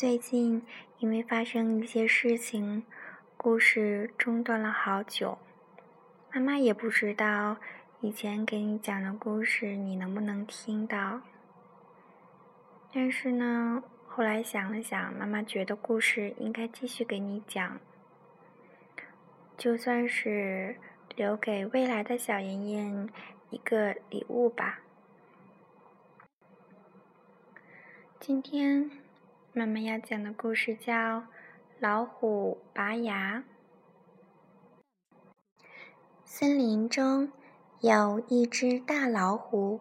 最近因为发生一些事情，故事中断了好久。妈妈也不知道以前给你讲的故事你能不能听到。但是呢，后来想了想，妈妈觉得故事应该继续给你讲，就算是留给未来的小妍妍一个礼物吧。今天妈妈要讲的故事叫《老虎拔牙》。森林中有一只大老虎，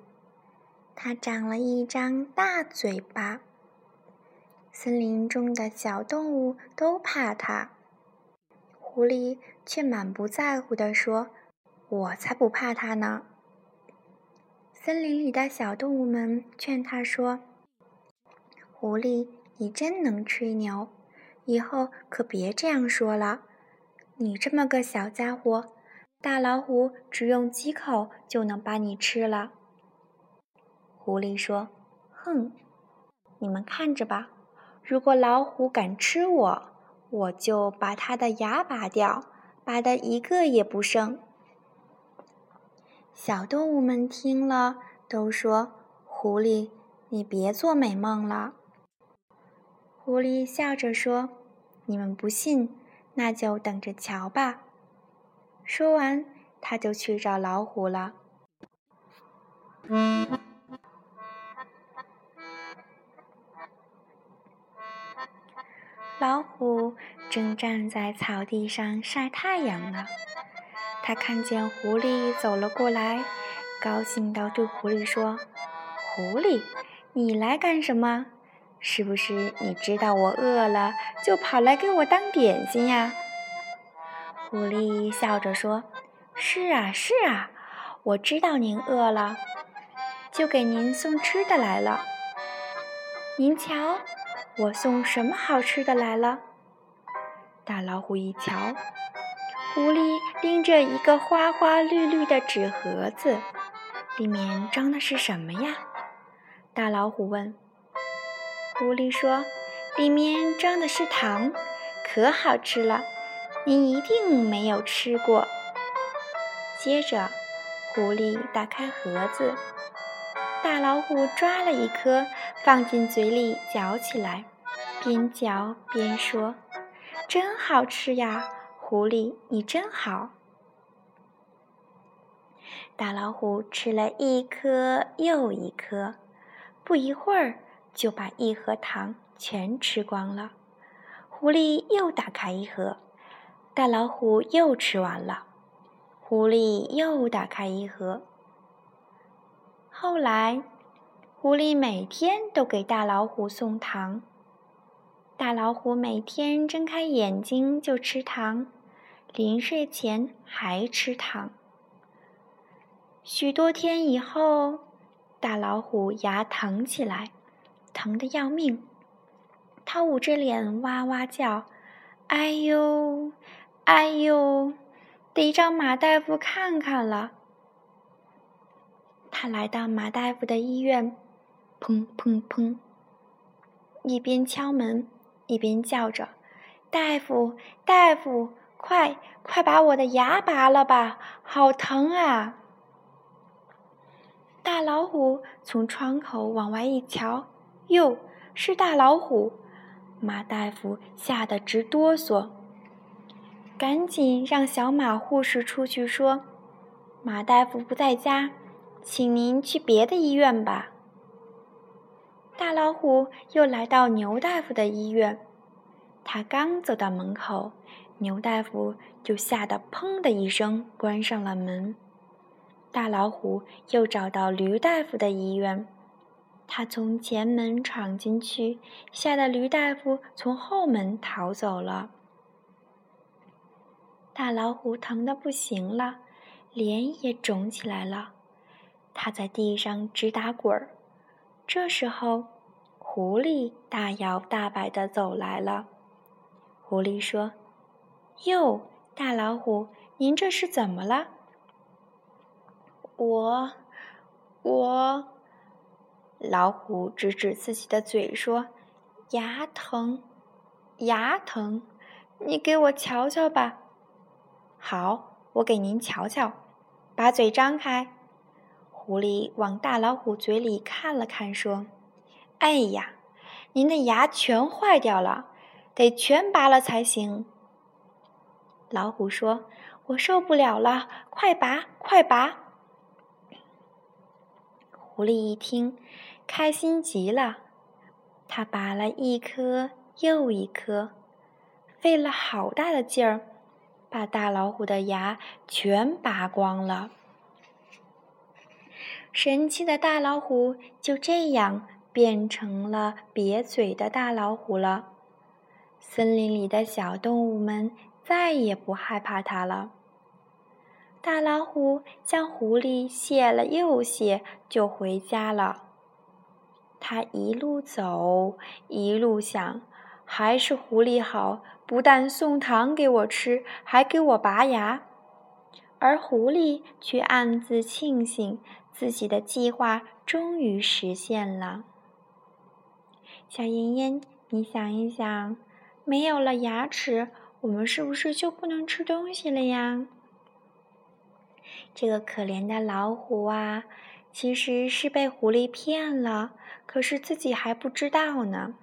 它长了一张大嘴巴。森林中的小动物都怕它，狐狸却满不在乎地说：“我才不怕它呢。”森林里的小动物们劝它说。狐狸，你真能吹牛，以后可别这样说了。你这么个小家伙，大老虎只用几口就能把你吃了。狐狸说：“哼，你们看着吧，如果老虎敢吃我，我就把它的牙拔掉，拔得一个也不剩。”小动物们听了，都说：“狐狸，你别做美梦了。”狐狸笑着说：“你们不信，那就等着瞧吧。”说完，他就去找老虎了。老虎正站在草地上晒太阳呢。他看见狐狸走了过来，高兴地对狐狸说：“狐狸，你来干什么？”是不是你知道我饿了，就跑来给我当点心呀？狐狸笑着说：“是啊，是啊，我知道您饿了，就给您送吃的来了。您瞧，我送什么好吃的来了？”大老虎一瞧，狐狸拎着一个花花绿绿的纸盒子，里面装的是什么呀？大老虎问。狐狸说：“里面装的是糖，可好吃了，你一定没有吃过。”接着，狐狸打开盒子，大老虎抓了一颗，放进嘴里嚼起来，边嚼边说：“真好吃呀，狐狸，你真好。”大老虎吃了一颗又一颗，不一会儿。就把一盒糖全吃光了。狐狸又打开一盒，大老虎又吃完了。狐狸又打开一盒。后来，狐狸每天都给大老虎送糖。大老虎每天睁开眼睛就吃糖，临睡前还吃糖。许多天以后，大老虎牙疼起来。疼得要命，他捂着脸哇哇叫：“哎呦，哎呦，得找马大夫看看了。”他来到马大夫的医院，砰砰砰，一边敲门一边叫着：“大夫，大夫，快快把我的牙拔了吧，好疼啊！”大老虎从窗口往外一瞧。哟，是大老虎！马大夫吓得直哆嗦，赶紧让小马护士出去说：“马大夫不在家，请您去别的医院吧。”大老虎又来到牛大夫的医院，他刚走到门口，牛大夫就吓得“砰”的一声关上了门。大老虎又找到驴大夫的医院。他从前门闯进去，吓得驴大夫从后门逃走了。大老虎疼得不行了，脸也肿起来了，他在地上直打滚儿。这时候，狐狸大摇大摆地走来了。狐狸说：“哟，大老虎，您这是怎么了？”我，我。老虎指指自己的嘴说：“牙疼，牙疼，你给我瞧瞧吧。好，我给您瞧瞧。把嘴张开。狐狸往大老虎嘴里看了看，说：“哎呀，您的牙全坏掉了，得全拔了才行。”老虎说：“我受不了了，快拔，快拔！”狐狸一听，开心极了，他拔了一颗又一颗，费了好大的劲儿，把大老虎的牙全拔光了。神气的大老虎就这样变成了瘪嘴的大老虎了。森林里的小动物们再也不害怕它了。大老虎向狐狸谢了又谢，就回家了。他一路走，一路想，还是狐狸好，不但送糖给我吃，还给我拔牙。而狐狸却暗自庆幸，自己的计划终于实现了。小妍妍，你想一想，没有了牙齿，我们是不是就不能吃东西了呀？这个可怜的老虎啊，其实是被狐狸骗了，可是自己还不知道呢。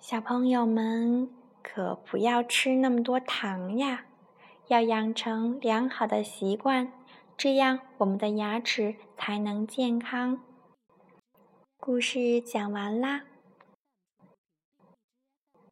小朋友们，可不要吃那么多糖呀！要养成良好的习惯，这样我们的牙齿才能健康。故事讲完啦。